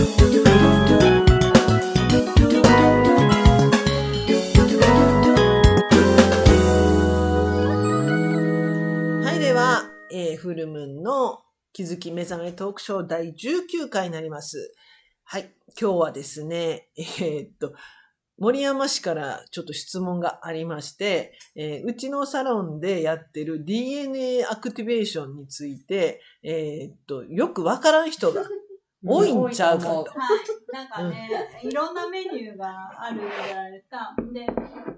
はい、では、えーフルムーンの気づき目覚めトークショー第19回になります。はい、今日はですね、えーっと、森山氏からちょっと質問がありまして、えーうちのサロンでやってる DNA アクティベーションについて、えーっと、よくわからん人が多いんちゃうかと。はい。なんかね、いろんなメニューがあるじゃないですか。で、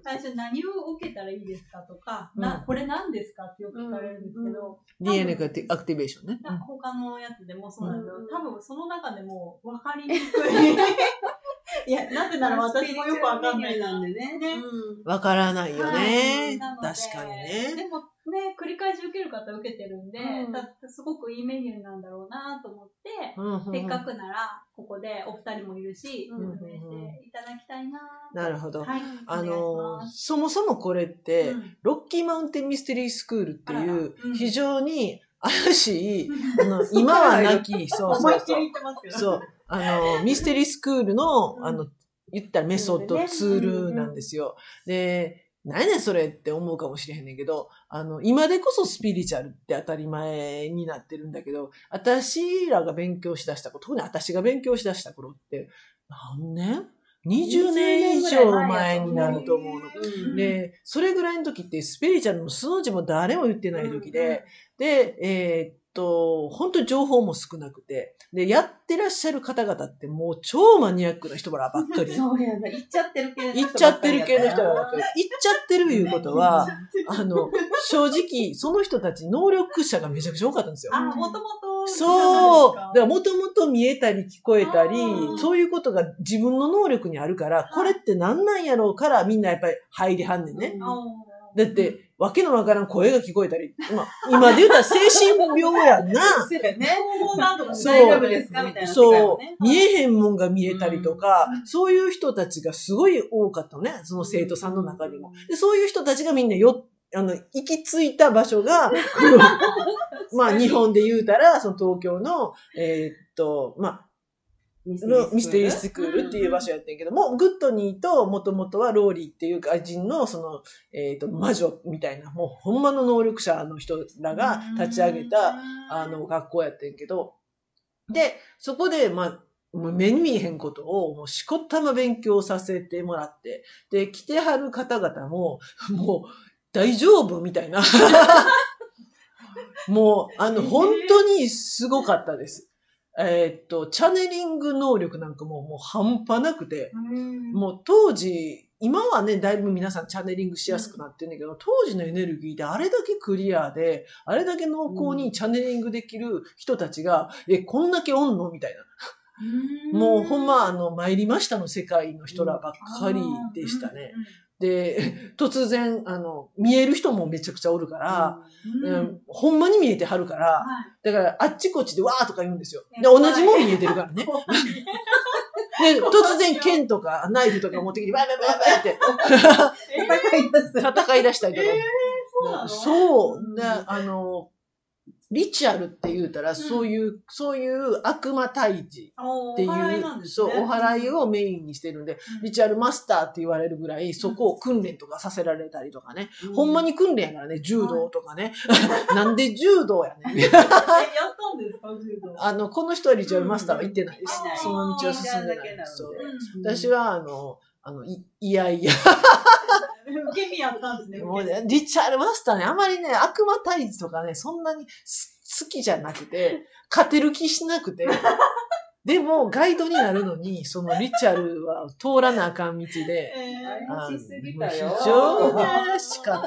最初何を受けたらいいですかとか、うんなこれ何ですかってよく聞かれるんですけど、DNA アクティアクティベーションね。な他のやつでもそうなんだけど、うん多分その中でも分かりにくい。いや、なぜなら私もよくわかんないなんでね。ね。わからないよはね確かにね。でもね、繰り返し受ける方は受けてるんで、うん。だすごくいいメニューなんだろうなと思って、うんせっかくなら、ここでお二人もいるし、うん説明していただきたいなと。なるほど。はい。あのそもそもこれって、うん。ロッキーマウンテンミステリースクールっていううん。非常に怪しい、あの今はなき、そうそうそう。そう。あの、ミステリースクールの、うん。あの、言ったらメソッド、ねツールなんですよ。で、何やねんそれって思うかもしれへんねんけど、あの、今でこそスピリチュアルって当たり前になってるんだけど、私らが勉強しだした頃、特に私が勉強しだした頃って、何年 ?20 年以上前になると思うの。うんで、それぐらいの時ってスピリチュアルの数の字も誰も言ってない時で、で、えーっと、本当に情報も少なくて、で、やってらっしゃる方々ってもう超マニアックな人らばっかり。そうやな。行っちゃってる系の人行っちゃってる系の人がらばっかり。行っちゃってるいうことは、あの、正直、その人たち能力者がめちゃくちゃ多かったんですよ。あ、もともと。そう。だからもともと見えたり聞こえたりそういうことが自分の能力にあるから、これって何なんやろうからみんなやっぱり入りはんねんね。うんあだって、わけのわからん声が聞こえたり、まあ、今で言うたら精神病やんな。そうやね。こうなんとかそう大丈夫ですか？みたいなそう。見えへんもんが見えたりとか、うんそういう人たちがすごい多かったのね。その生徒さんの中にも。でそういう人たちがみんなよ、あの、行き着いた場所が、まあ、日本で言うたら、その東京の、えーっと、まあ、ミのミステリースクールっていう場所。所やってんけども、グッドニーと、もともとはローリーっていう外人の、その、えっ、と、魔女みたいな、もうほんまの能力者の人らが立ち上げた、あの、学校やってんけど、で、そこで、まあ、もう目に見えへんことを、もうしこったま勉強させてもらって、で、来てはる方々も、もう、大丈夫みたいな。もう、あの、本当にすごかったです。えーっと、チャネリング能力なんかももう半端なくて、うんもう当時、今はね、だいぶ皆さんチャネリングしやすくなってるんだけど、当時のエネルギーであれだけクリアで、あれだけ濃厚にチャネリングできる人たちが、え、こんだけおんのみたいな。もうほんま、あの、参りましたの世界の人らばっかりでしたね。。で、突然、あの、見える人もめちゃくちゃおるから、うん。うんほんまに見えてはるから、はい。だからあっちこっちでわーとか言うんですよ。で、同じもん見えてるからね。で、突然剣とかナイフとか持ってきて、バイバイバイバイって。戦い出したりとか。そうなの？そう。で、あの、リチュアルって言うたら、そういう、そういう悪魔退治っていう、そう、お祓いをメインにしてるんで、リチュアルマスターって言われるぐらい、そこを訓練とかさせられたりとかね。ほんまに訓練やからね、柔道とかね。なんで柔道やねん。え、やったんですか、柔道。あの、この人はリチュアルマスターは行ってないです。うん。その道を進んでない。私は、あの、あの、い いやいや、受け身やったんですね。もうね、リチャールマスターね、あまりね、悪魔退治とかね、そんなにす好きじゃなくて、勝てる気しなくて、でも、ガイドになるのに、そのリチャルは通らなあかん道で、えーあ怪しすぎたよ。非常に怪しかっ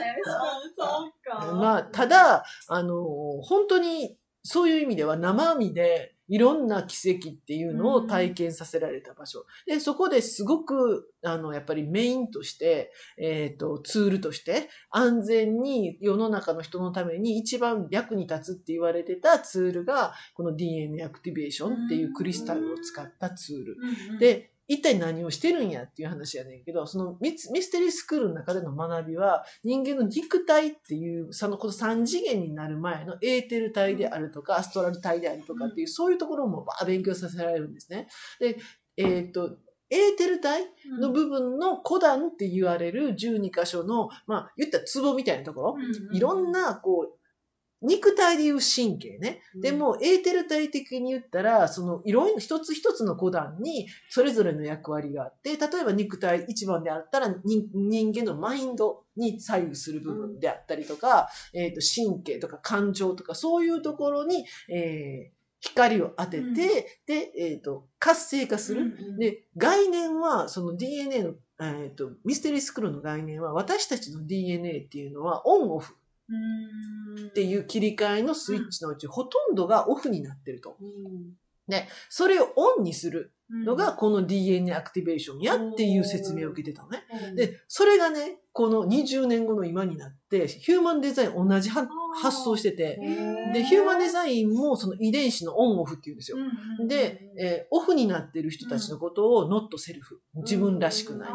そうか。まあ、ただ、あの、本当に、そういう意味では生身で、いろんな奇跡っていうのを体験させられた場所。で、そこですごく、あの、やっぱりメインとして、えっ、と、ツールとして、安全に世の中の人のために一番役に立つって言われてたツールが、この DNA アクティベーションっていうクリスタルを使ったツール。で、一体何をしてるんやっていう話やねんけど、そのミスミステリースクールの中での学びは、人間の肉体っていう、そのこの3次元になる前のエーテル体であるとか、アストラル体であるとかっていう、そういうところも勉強させられるんですね。で、えっ、と、エーテル体の部分の古段って言われる12箇所の、まあ、言ったらツボみたいなところ、いろんな、こう、肉体でいう神経ね。でも、エーテル体的に言ったら、その、いろいろ一つ一つの古段に、それぞれの役割があって、例えば肉体一番であったら、人人間のマインドに左右する部分であったりとか、えっ、と、神経とか感情とか、そういうところに、えー光を当てて、うん。で、えっ、と、活性化する。で、概念は、その DNA の、えっ、と、ミステリースクールの概念は、私たちの DNA っていうのは、オンオフ。うんっていう切り替えのスイッチのうち、ほとんどがオフになってると。うん。それをオンにするのうん。が、この DNA アクティベーションやっていう説明を受けてたのね。うん。で、それがね、この20年後の今になって、ヒューマンデザイン同じはあー発想してて、で、ヒューマンデザインもその遺伝子のオンオフっていうんですよ。で、えーオフになってる人たちのことを not self、自分らしくない。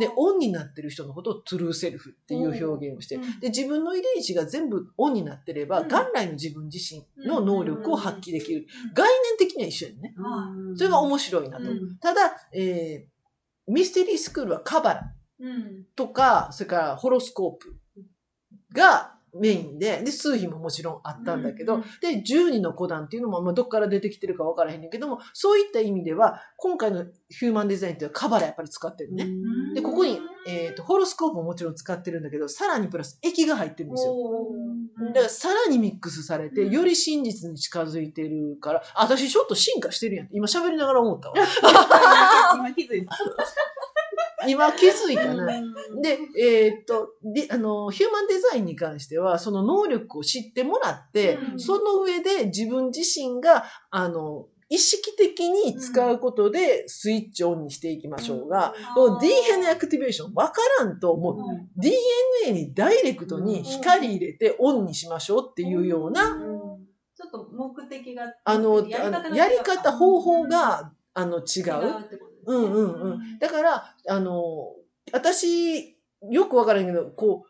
で、オンになってる人のことを true self っていう表現をして、うんで、自分の遺伝子が全部オンになってれば、うん元来の自分自身の能力を発揮できる。うん概念的には一緒やね。うんそれが面白いなと。うんただ、えーミステリースクールはカバラうんとか、それからホロスコープがメインで、で、数比ももちろんあったんだけど、うんで、12の古段っていうのも、まあ、どっから出てきてるかわからへんねんけども、そういった意味では、今回のヒューマンデザインっていうのはカバラやっぱり使ってるね。んで、ここに、えっ、と、ホロスコープももちろん使ってるんだけど、さらにプラス液が入ってるんですよ。だからさらにミックスされて、うんより真実に近づいてるから、あ私ちょっと進化してるやん今喋りながら思ったわ。今気づいた。今気づいたな。うん。で、えーっと、で、あの、ヒューマンデザインに関しては、その能力を知ってもらって、うん。その上で自分自身が、あの、意識的に使うことでスイッチオンにしていきましょうが、うん。DNA アクティベーション分からんと、もう。うん。DNA にダイレクトに光入れてオンにしましょうっていうような、うん。ちょっっと目的が、あの、やり方方、方法が、あの、違違うう。んうんうん。だから、あの、私、よくわからんけど、こう、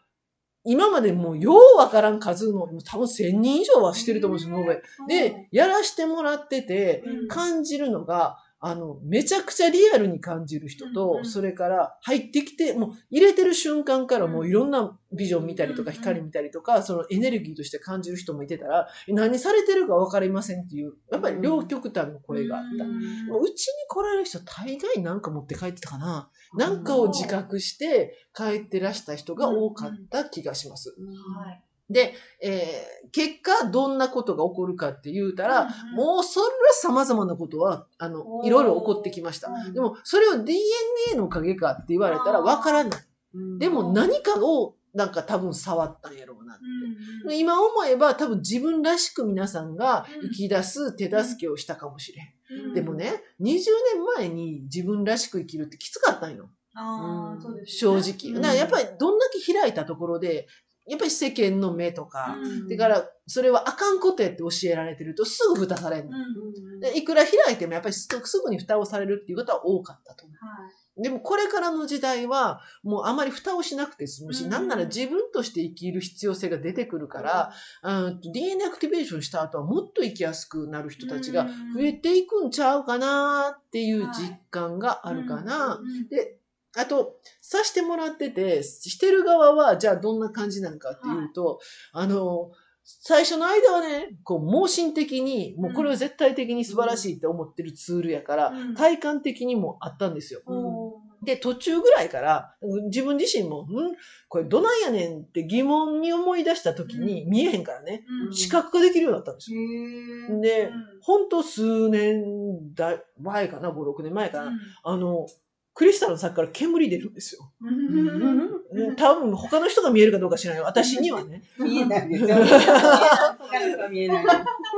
今までもうようわからん数の、多分1000人以上はしてると思うんですよ、で、やらしてもらってて、うん感じるのが、あの、めちゃくちゃリアルに感じる人と、それから入ってきて、もう入れてる瞬間からもういろんなビジョン見たりとか光見たりとか、そのエネルギーとして感じる人もいてたら、何されてるかわかりませんっていう、やっぱり両極端の声があった。うちに来られる人大概なんか持って帰ってたかな。なんかを自覚して帰ってらした人が多かった気がします。はい。で、えー結果どんなことが起こるかって言うたら、うんうんもうそれは様々なことは、あの、いろいろ起こってきました。うんでも、それを DNA のおかって言われたらわからない。でも何かをなんか多分触ったんやろうな。うんうんで今思えば多分自分らしく皆さんがうん生き出す手助けをしたかもしれん。うんでもね、20年前に自分らしく生きるってきつかったんよ。正ね。直。やっぱりどんだけ開いたところで、やっぱり世間の目とか、うん。だからそれはあかんことやって教えられてるとすぐ蓋されるの。ういくら開いてもやっぱりすすぐに蓋をされるっていうことは多かったと思う。はい。でもこれからの時代はもうあまり蓋をしなくて済むし、うん。なんなら自分として生きる必要性が出てくるから、うん、DNA アクティベーションした後はもっと生きやすくなる人たちが増えていくんちゃうかなっていう実感があるかな。うん。で、あと、さしてもらってて、してる側は、じゃあどんな感じなのかっていうと、あの、最初の間はね、こう、盲信的に、もうこれは絶対的に素晴らしいって思ってるツールやから、うん。体感的にもあったんですよ。おーで、途中ぐらいから、自分自身も、ん？これどないやねんって疑問に思い出した時に見えへんからね、うん。視覚化できるようになったんですよ。でうんほんと数年だ前かな、5、6年前かな。うん。あの、クリスタルの先から煙出るんですよ。うんうん多分他の人が見えるかどうか知らないよ。私にはね。見えないですよ。見えない。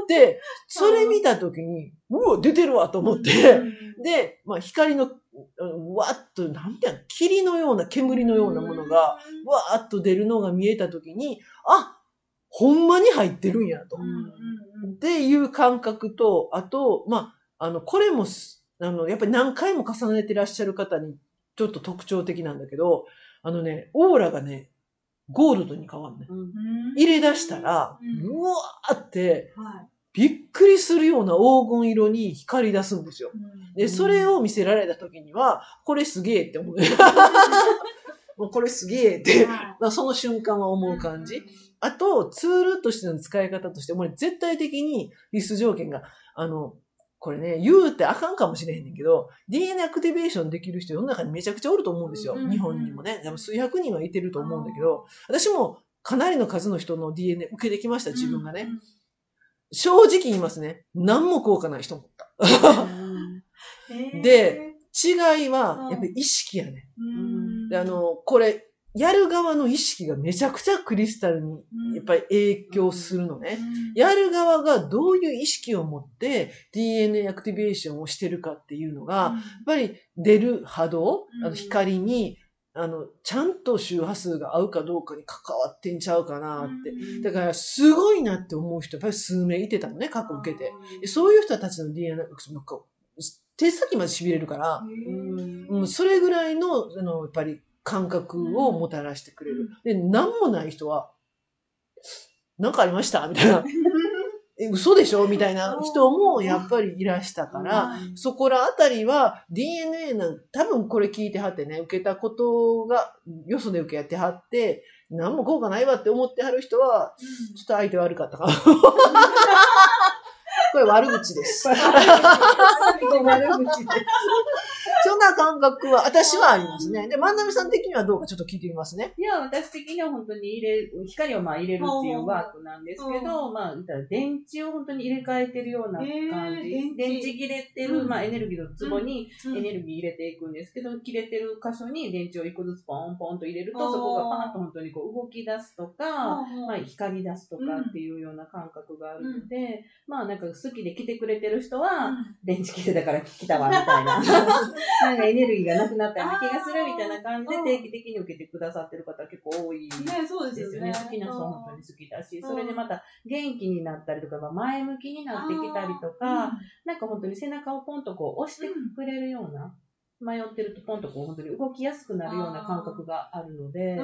で、それ見た時に、うわ、出てるわと思って、で、まあ光の、うんわーっと、なんていうの、霧のような煙のようなものが、わーっと出るのが見えた時に、あ、ほんまに入ってるんやとっていう感覚と、あと、まあ、あの、これもすあの、やっぱり何回も重ねてらっしゃる方にちょっと特徴的なんだけど、あのね、オーラがね、ゴールドに変わるね。うん入れ出したら、うんうわーって、はいびっくりするような黄金色に光り出すんですよ。うんで、それを見せられた時には、これすげえって思う。もうこれすげえって、はいまあその瞬間は思う感じ。あと、ツールとしての使い方として、もう絶対的に必須条件が、あの、これね、言うてあかんかもしれへんねんけど、DNA アクティベーションできる人世の中にめちゃくちゃおると思うんですよ。うん日本にもね。でも数百人はいてると思うんだけど、私もかなりの数の人の DNA 受けてきました、自分がね。正直言いますね。何も効果ない人もおった。で、違いはう、んやっぱり意識やね。うんで、あの、これ、やる側の意識がめちゃくちゃクリスタルに、やっぱり影響するのね。やる側がどういう意識を持って DNA アクティベーションをしてるかっていうのが、やっぱり出る波動、あうん。の光に、あの、ちゃんと周波数が合うかどうかに関わってんちゃうかなって。だから、すごいなって思う人、やっぱり数名いてたのね、過去受けて。でそういう人たちの DNA、なんか手先まで痺れるから、うんうん、それぐらいの、あの、やっぱり感覚をもたらしてくれる。で、なんもない人は、なんかありました？みたいな。え、嘘でしょ？みたいな人もやっぱりいらしたから、そこらあたりは DNA なん、多分これ聞いてはってね、受けたことが、よそで受けやってはって、何も効果ないわって思ってはる人は、ちょっと相手悪かったかな。これ悪口です。悪口 で。そんな感覚は、私はありますね。で、万波さん的にはどうかちょっと聞いてみますね。いや、私的には本当に入れ、光をまあ入れるっていうワークなんですけど、まあ、言ったら電池を本当に入れ替えてるような感じ。へー電池電池切れてる、うんまあエネルギーのツボにうん。エネルギー入れていくんですけど、切れてる箇所に電池を一個ずつポンポンと入れると、そこがパーンと本当にこう動き出すとか、まあ、光り出すとかっていうような感覚があるので、まあなんか好きで来てくれてる人は、電池切れたから来たわみたいな。なんかエネルギーがなくなったような気がするみたいな感じで定期的に受けてくださってる方結構多いね、そうですよね。ですよね。好きな人は本当に好きだし、それでまた元気になったりとか、まあ前向きになってきたりとか、なんか本当に背中をポンとこう押してくれるような、迷ってるとポンとこう本当に動きやすくなるような感覚があるので、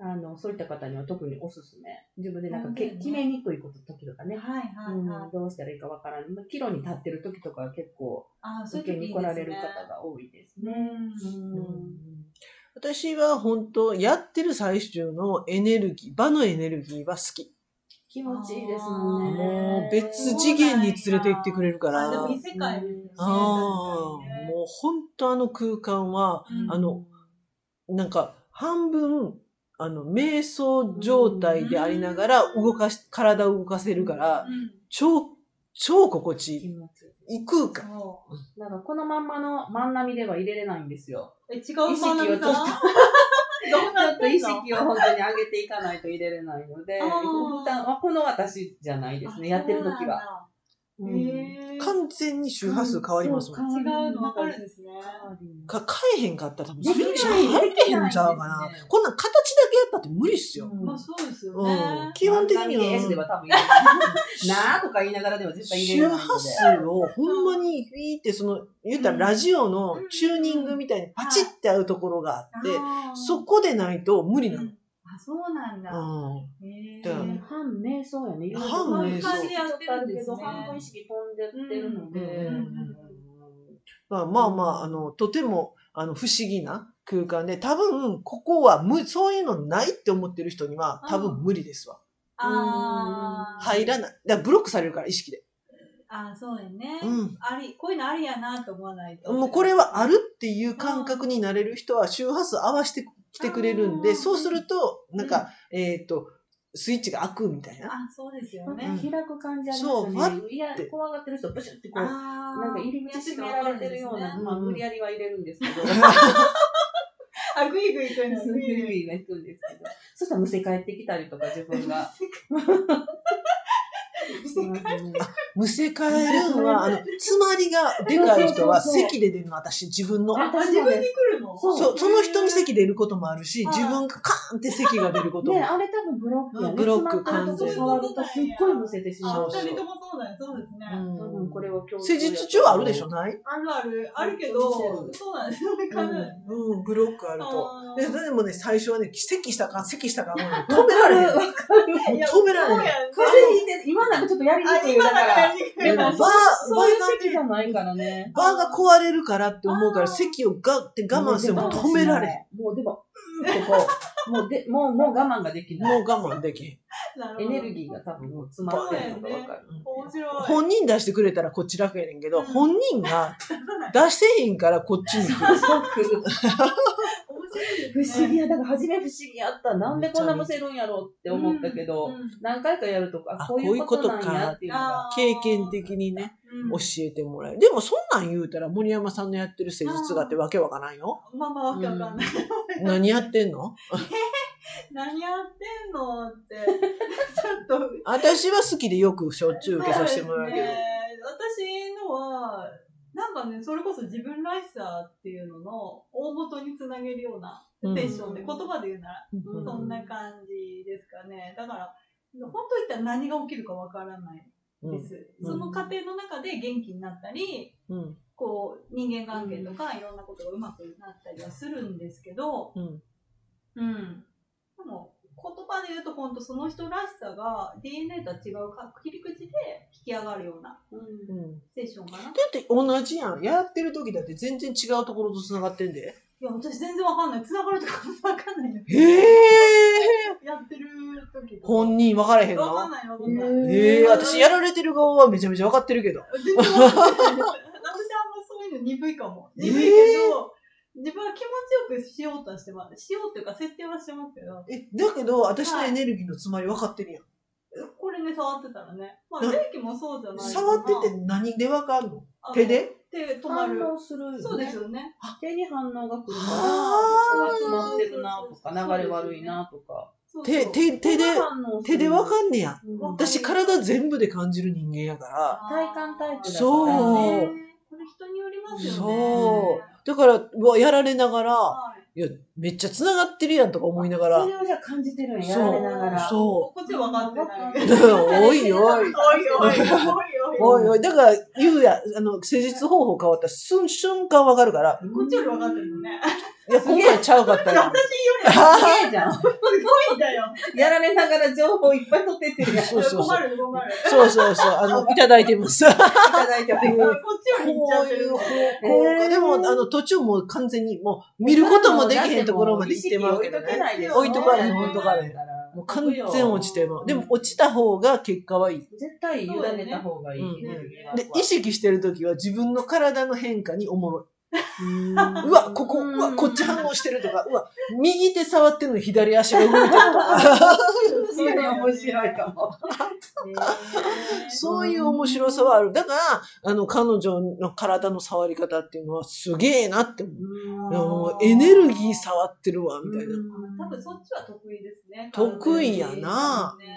あの、そういった方には特におすすめ。自分でなんかけ、うん決めにくいこと時とかね。はいはいうんはい。どうしたらいいかわからない。まあキロに立ってる時とかは結構あそう受けに来られる方が多いですね。うんうん私は本当、やってる最中のエネルギー、場のエネルギーは好き。気持ちいいですもんね。もう別次元に連れて行ってくれるから。あでもあ異世界ですよね。あー、もう本当あの空間は、うんあの、なんか半分、あの、瞑想状態でありながら動かし、体を動かせるから、うん。超、超心地いい。異空間。なんかこのまんまの万波では入れれないんですよ。え、違う意識をちょっと、ち ょどうなっと意識を本当に上げていかないと入れれないので、この私じゃないですね、やってる時は。完全に周波数変わりますもん。違うの分かるんですね。か、変えへんかったら多分、できないスイッチ入ってへんちゃうかな。こんなん形だけやったって無理っすよ。うんまあそうですようんね。基本的には S では多分なーとか言いながらでは絶対入れ周れないの波で。数をほんまにフィーってその、言ったらラジオのチューニングみたいにパチって合うところがあって、そこでないと無理なの。あ、そうなんだ。うん。へーだからね半瞑想やね。半瞑想半感じでやってるけど、半分意識飛んでってるので。うんまあまあまあ、あの、とても、あの、不思議な空間で、多分、ここは無、そういうのないって思ってる人には、多分無理ですわ。あー入らない。だからブロックされるから、意識で。あー、そうやね。うん。あり、こういうのありやなと思わないと。もうこれはあるっていう感覚になれる人は周波数合わせてきてくれるんで、うんそうすると、なんか、えっ、と、スイッチが開くみたいな。あ、そうですよなんかね。開く感じありそうますね。わっていや、怖がってる人、ブシュってこう、あなんか入り口閉められてるような、うんまあ無理やりは入れるんですけど、あ、ぐいぐい行くの。すぐいが行くんですけど、そしたらむせ返ってきたりとか自分が。むせ返るのは、あの、詰まりがでかい人はそうそうそう咳で出るの、私、自分の。ああ、自分に来るの？そうそう、その人に咳出ることもあるし、はい自分がカーンって咳が出ることもね、。あれ多分ブロック。ブロック詰まってるとこ触るとすっごいむせてしまあ、う。二人ともそうだよ、そうですね。うん多分これは共通施術中はあるでしょ？ない？あるある、あるけど、そうなんですよ。うん、うんブロックあると。ででもね、最初はね、咳したか、咳したか、もうね止められへん。止められへん。風邪ひいて、今なんかちょっとやりにあ、くいだからでもバー、なバーそういうが席じゃないからね。バーが壊れるからって思うから、咳をガッて我慢しても止められへん。もうでも、こう、もうで、もう、もう我慢ができない。もう我慢できへん。エネルギーが多分もう詰まってるのがわかる。本人出してくれたらこっち楽やねんけど、うん本人が出してへんからこっちに来る。そう来る面白い不。思議や、だから初め不思議やった。なんでこんなむせるんやろって思ったけど、うん何回かやるとか、あこういうことなんやっていうのが。経験的にね、うん教えてもらえる。でもそんなん言うたら森山さんのやってる施術があってわけわからんよ。まあまあ、わけわかんない。何やってんの？何やってんのって、ちょっと。私は好きでよくしょっちゅう受けさせてもらうけど。私のは、なんかね、それこそ自分らしさっていうのの大元につなげるようなうん。セッションで、言葉で言うなら、うん。そんな感じですかね。だから、本当言ったら何が起きるかわからないです。うん。その過程の中で元気になったり、うん。こう、人間関係とかいろんなことがうまくなったりはするんですけど、うん。うん。でも、言葉で言うと本当その人らしさが DNA とは違うか切り口で引き上がるようなうんうんセッションかな。だって同じやん。やってる時だって全然違うところと繋がってんで。いや、私全然わかんない。繋がるとかわかんないよ。へえ。やってる時。本人分からへんのわかんない、わかんない。ええ私やられてる側はめちゃめちゃ分かってるけど。全然わかんない。私あんまそういうの鈍いかも。えー鈍いけど、自分は気持ちよくしようとはしてます。しようっていうか設定はしてますけど、え、だけど私のエネルギーの詰まり分かってるやん。これね、触ってたらね。まあ、な霊気もそうじゃないかな触ってて何で分かんの？手で？手止まる。反応するよね。そうですよね。手に反応が来るから、こあーこが詰まってるなとか、流れ悪いなとか。そうそう手、手、手で、手で分かんねや。うん私体全部で感じる人間やから。体感タイプだからそうね。これ人によりますよね。そう。だから、うわやられながら、はい。いや、めっちゃ繋がってるやんとか思いながらそ。れをじゃあ感じてるんや、やられながら。そこっちかってない。う。おいおい。おいおい。おいおい。おい。だから、言うや、あの、施術方法変わったら、すん、瞬間わかるから。こっちより分かってるのね。いや、今回ちゃうかったよ。私よりすげえじゃん。すごいんだよ。やられながら情報いっぱい取ってってるやん。そうそうそう困る困る。そうそうそう。あの、いただいてます。こいただいてます。こっちより行っちゃってるういう方。え向ーでも、あの、途中もう完全に、もう、見ることもできへんところまで行ってまうけどね。置いとかれへん置いとかれへんもう完全落ちてまう。でも、落ちた方が結果はいい。絶対委ねた方がいい。うんで、意識してるときは自分の体の変化におもろい。うわ、ここ、うわ、こっち反応してるとか、うわ、右手触ってるのに左足が動いてるとか。それ面白いかも。そういう面白さはある。だから、あの、彼女の体の触り方っていうのはすげえなって思う。エネルギー触ってるわ、みたいな。多分そっちは得意ですね。得意やなね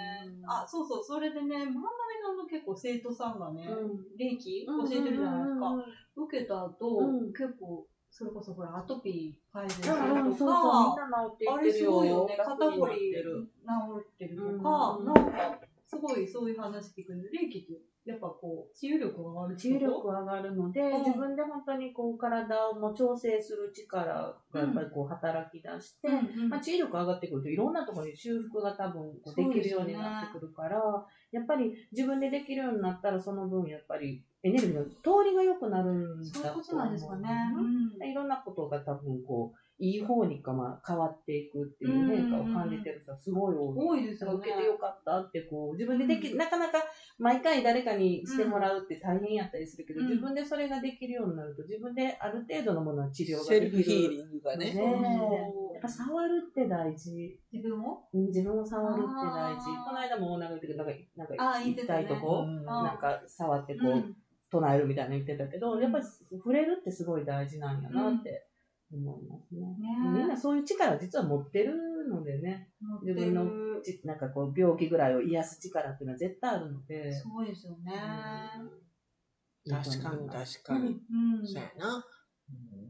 あ、そうそう、それでね、万波さんの結構生徒さんがね、霊気？教えてるじゃないですか。受けた後、うん。結構、それこそほら、アトピー改善すうんうんるとそうそう、あれす。ごいよね、肩こりる治ってるとか、うん。なんか、すごいそういう話聞くんで、霊気って、やっぱこう、治癒力が上がる治癒力上がるので、うん。自分で本当にこう体をもう調整する力がやっぱりこう働き出して、うんうん。まあ、治癒力上がってくるといろんなところに修復が多分こうできるようになってくるから、やっぱり自分でできるようになったらその分やっぱりエネルギーの通りが良くなるんそういうなんですかね。うん。いろんなことが多分こういい方にかまあ変わっていくっていう変化を感じてる人はすごい多い。多いですよね。受けてよかったってこう自分ででき、なかなか毎回誰かにしてもらうって大変やったりするけど、うん。自分でそれができるようになると自分である程度のものの治療がセできるルフヒーリングがね。ね。やっぱ触るって大事。自分を？うん自分を触るって大事。この間もなんか言ってたけどなんかなんか痛いとこ、うん。なんか触ってこう、うん唱えるみたいなの言ってたけど、やっぱり触れるってすごい大事なんやなって思いますね。ねみんなそういう力実は持ってるのでね。自分のちなんかこう病気ぐらいを癒す力っていうのは絶対あるので。そうですよね。確かに確かに。うん。そうやな。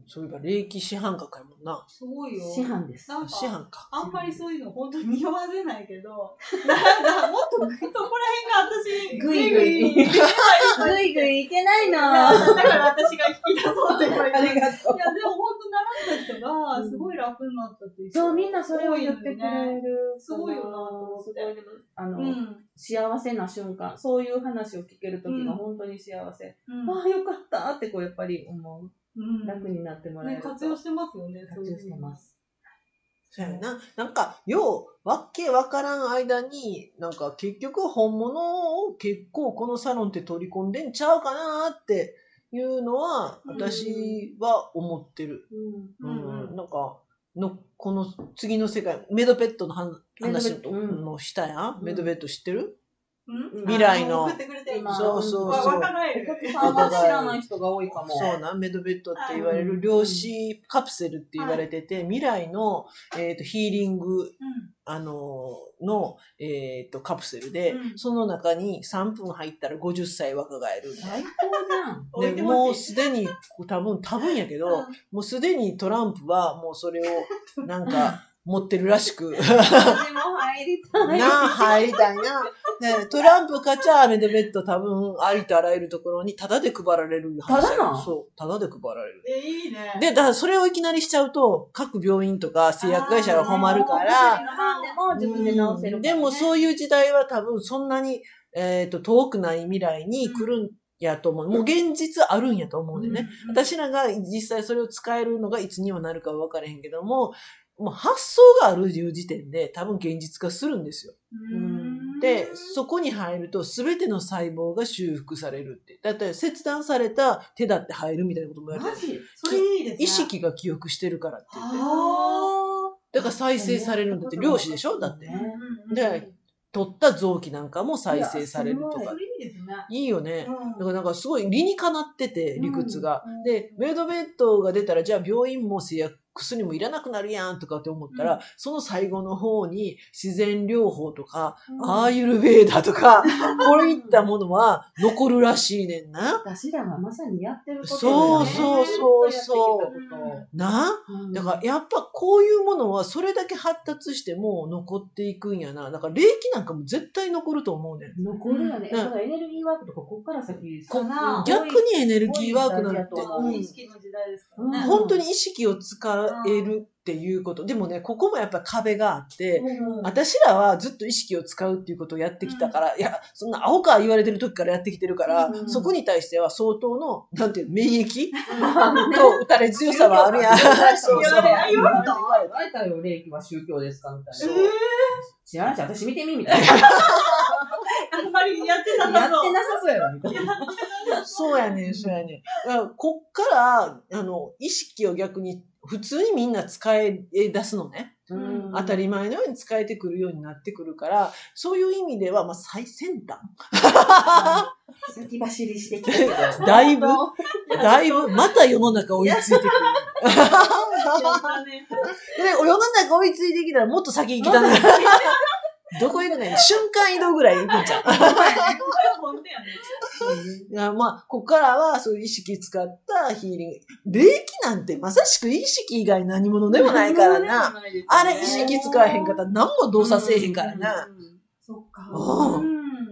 そういえば、霊気師範学やもんな。すごいよ。師範です。なんか師範か。あんまりそういうの本当に匂わせないけど、なんかもっとそこら辺が私、ぐいぐいぐいぐいぐいぐいいけないなだから私が引き出そうって言われて。いや、でがとも本当習った人が、すごい楽になったっていう人そう、みんなそれを言ってくれる。すごいよなと思ってすごいでもあの、うん。幸せな瞬間、そういう話を聞けるときが本当に幸せ。うんああ、よかったってこう、やっぱり思う。うん楽になってもらえねると。活用してますよね、活用してます。そうやな。なんか、よう、わけわからん間に、なんか結局本物を結構このサロンって取り込んでんちゃうかなっていうのは、うん私は思ってる。うん。うんうんうんなんか、の、この次の世界、メドペットの話メドベ話ットうしたやん？うんメドベット知ってる？うん未来のあ送ってくれて今そうそうわそう。若返る。お客さんは知らない人が多いかも。そうなん、メドベッドって言われうんる量子カプセルって言われてて、未来の、えー、とヒーリング、あのーの、えー、とカプセルで、うんその中に3分入ったら50歳若返る。最高じゃん。でもうすでに、多分、多分やけど、うんもうすでにトランプはもうそれをなんか 持ってるらしく。私も入りたい。なあ、入りたいな。ね、トランプかちゃメドベッド多分、ありとあらゆるところにタダで配られる話タダなんそう、タダで配られる。え、いいね。で、だからそれをいきなりしちゃうと、各病院とか製薬会社が困るから、でも自分で直せるうんでもそういう時代は多分そんなに、えっ、と、遠くない未来に来るんやと思う。もう現実あるんやと思うんでね。うん私らが実際それを使えるのがいつにはなるかは分からへんけども、もう発想があるいう時点で多分現実化するんですよ。うんで、そこに入ると全ての細胞が修復されるって。だって切断された手だって入るみたいなこともやる。マジ？それいいですね。意識が記憶してるからって言って。あだから再生されるんだって、量子でしょ？だって。で、取った臓器なんかも再生されるとかいいよね。うんだからなんかすごい理にかなってて、理屈が。うんで、メイドベッドが出たら、じゃあ病院も製薬、薬もいらなくなるやんとかって思ったら、うんその最後の方に自然療法とか、うんアーユルベーダとか、こういったものは残るらしいねんな。私らがまさにやってることそうそうそうそうな？うんだからやっぱこういうものはそれだけ発達しても残っていくんやな。だから霊気なんかも絶対残ると思うねん。残るよね。うんだエネルギーワークとか、ここから先、逆にエネルギーワークなんて。本当に意識を使えるっていうこと。でもね、ここもやっぱ壁があって、うん私らはずっと意識を使うっていうことをやってきたから、いや、そんな青か言われてる時からやってきてるから、うんそこに対しては相当の、なんていうの、免疫ねと打たれ強さはあるやん。そうそう言われた言われたよ、霊気は宗教ですかみたいな。そう知らないし、私見てみみたいな。あんまりやってなやさそう。ってなさそうやろ、みたいな。そうやねん、そうやねん。だからこっから、あの、意識を逆に、普通にみんな使い出すのね。うん当たり前のように使えてくるようになってくるから、そういう意味では、まあ、最先端。先走りしてきたけど。だいぶ、だいぶ、また世の中追いついてくる。ね。で、世の中追いついてきたらもっと先行きたな。どこ行くねん瞬間移動ぐらい行くんちゃう？本当やね。まあ、ここからはそういう意識使ったヒーリング。霊気なんてまさしく意識以外何者でもないからな。あれ意識使えへんかったら何も動作せえへんからな。そっか。うんう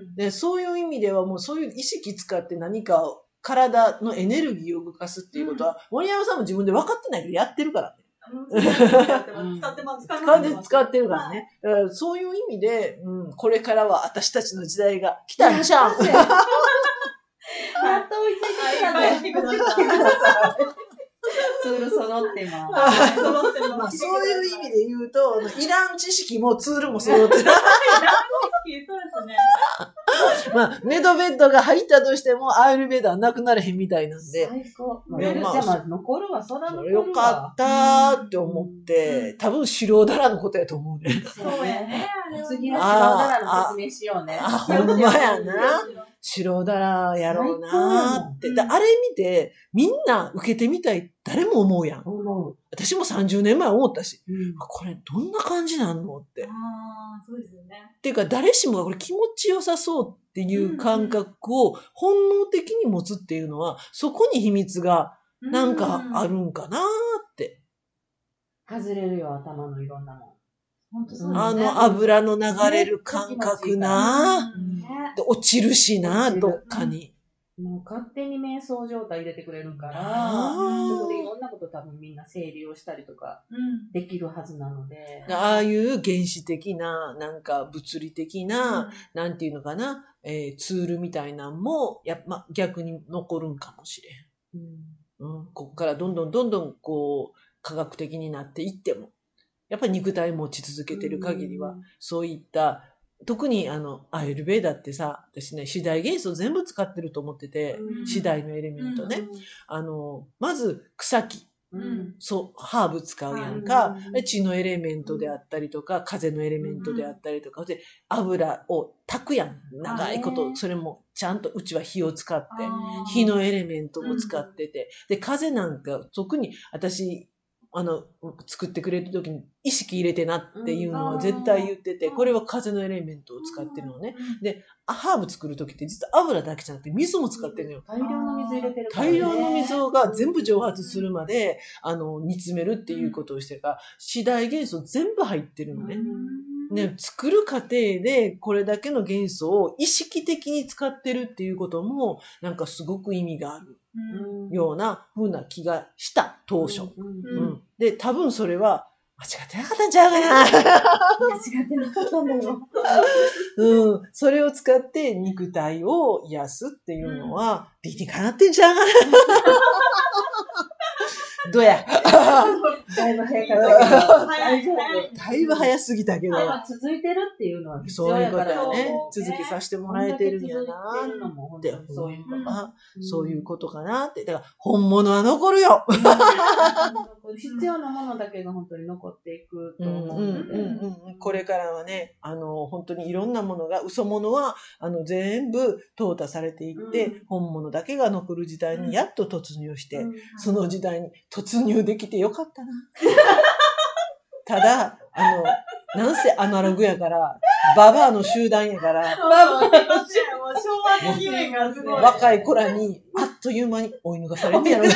ん。で、そういう意味ではもうそういう意識使って何かを体のエネルギーを動かすっていうことは、森山さんも自分で分かってないけどやってるからね。使ってます。使ってます。使ってるからね。そういう意味で、うん、これからは私たちの時代が来たん。じゃん。やっと追いついてきたね。ツール揃ってます。はい揃ってます。そういう意味で言うと、いらん知識もツールも揃ってる。そうですね。まあ、メドベッドが入ったとしても、アイルベーダーなくなれへんみたいなんで、最高。まあ、残るわ、そらそ残るわ。れよかったって思って、多分白だらのことやと思うね。そうやね。次の白だらの説明しようね。あ、ほんまやな。白だらやろうなって。あれ見て、みんな受けてみたい誰も思うやん。思う。私も30年前思ったし、うんあこれどんな感じなんのって。っああ、そうですよね。ていうか、誰しもがこれ気持ちよさそうっていう感覚を本能的に持つっていうのは、そこに秘密がなんかあるんかなって。外れるよ、頭のいろんなもん。あ。の油の流れる感覚な。落ちるしな、どっかに。もう勝手に瞑想状態入れてくれるから、そこでいろんなこと多分みんな整理をしたりとかうん。できるはずなので。ああいう原始的な、なんか物理的な、なんていうのかな、えーツールみたいなんも、やま、逆に残るんかもしれん。うんうん、ここからどんどんどんどんこう、科学的になっていっても、やっぱり肉体持ち続けてる限りは、そういった、特にあの、アイルベーダってさ、私ね、次第元素全部使ってると思ってて、うん次第のエレメントね。あの、まず草木。うん。そう、ハーブ使うやんかうん。で地のエレメントであったりとか、風のエレメントであったりとか、で、油を炊くやん。長いこと、それもちゃんとうちは火を使って。火のエレメントも使ってて、で、風なんか、特に私、あの、作ってくれる時に意識入れてなっていうのは絶対言ってて、うんこれは風のエレメントを使ってるのね。。あハーブ作る時って実は油だけじゃなくて水も使ってるのよ。大量の水入れてる大量の水が全部蒸発するまで、あの、煮詰めるっていうことをしてるから、次第元素全部入ってるのね。ね、作る過程でこれだけの元素を意識的に使ってるっていうことも、なんかすごく意味があるうん。うんような風な気がした、当初。で、多分それは、間違ってなかったんちゃうかな。間違ってなかったんだよ。うん。それを使って肉体を癒すっていうのは、理にかなってんちゃうかな。どうやだいぶ早かったけど、大丈夫。だいぶ早すぎたけど。今続い。てるってい。うのは必そういうこと要やから。やね続けさせてもらえてるんやなってにそういうこと。あそういうことかなって。だから、本物は残るよ。うん。必要なものだけが本当に残っていくとう。んうん思う。これからはね、あの、本当にいろんなものが、嘘物は、あの、全部淘汰されていって、うん。本物だけが残る時代にやっと突入して、うん。その時代に突入できてよかったな。ただ、あの、なんせアナログやから、ババアの集団やから、若い子らにあっという間に追い抜かされてやるな。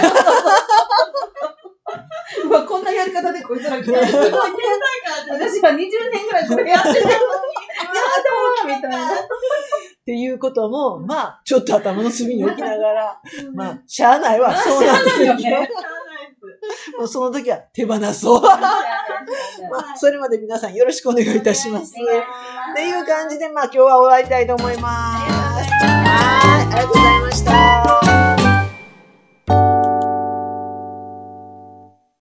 うわこんなやり方でこいつら来てる。すごい、現代感私は20年ぐらいこれやってたのに、やだーみたいな。っていうことも、まあ、ちょっと頭の隅に置きながら、まあ、しゃあないわ、そうなんですよね。もうその時は手放そう。まあ、それまで皆さんよろしくお願いいたします。っていう感じで、まあ今日は終わりたいと思います。はい、ありがとうございました。